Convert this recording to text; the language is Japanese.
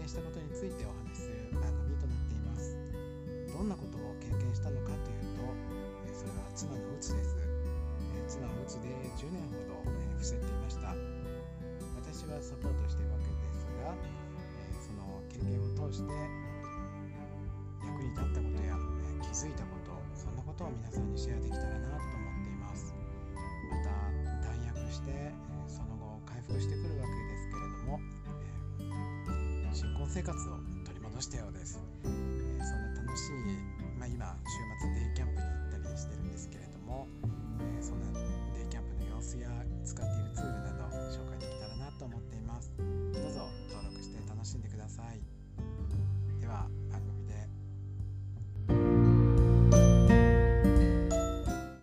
験したことについてお話しする番組となっています。どんなことを経験したのかというと、えそれは妻の鬱です、え妻の鬱で10年ほど、え伏せていました。私はサポートしているわけですが、えその経験を通して役に立ったことや、気づいたことそんなことを皆さんにシェアでき生活を取り戻したようです。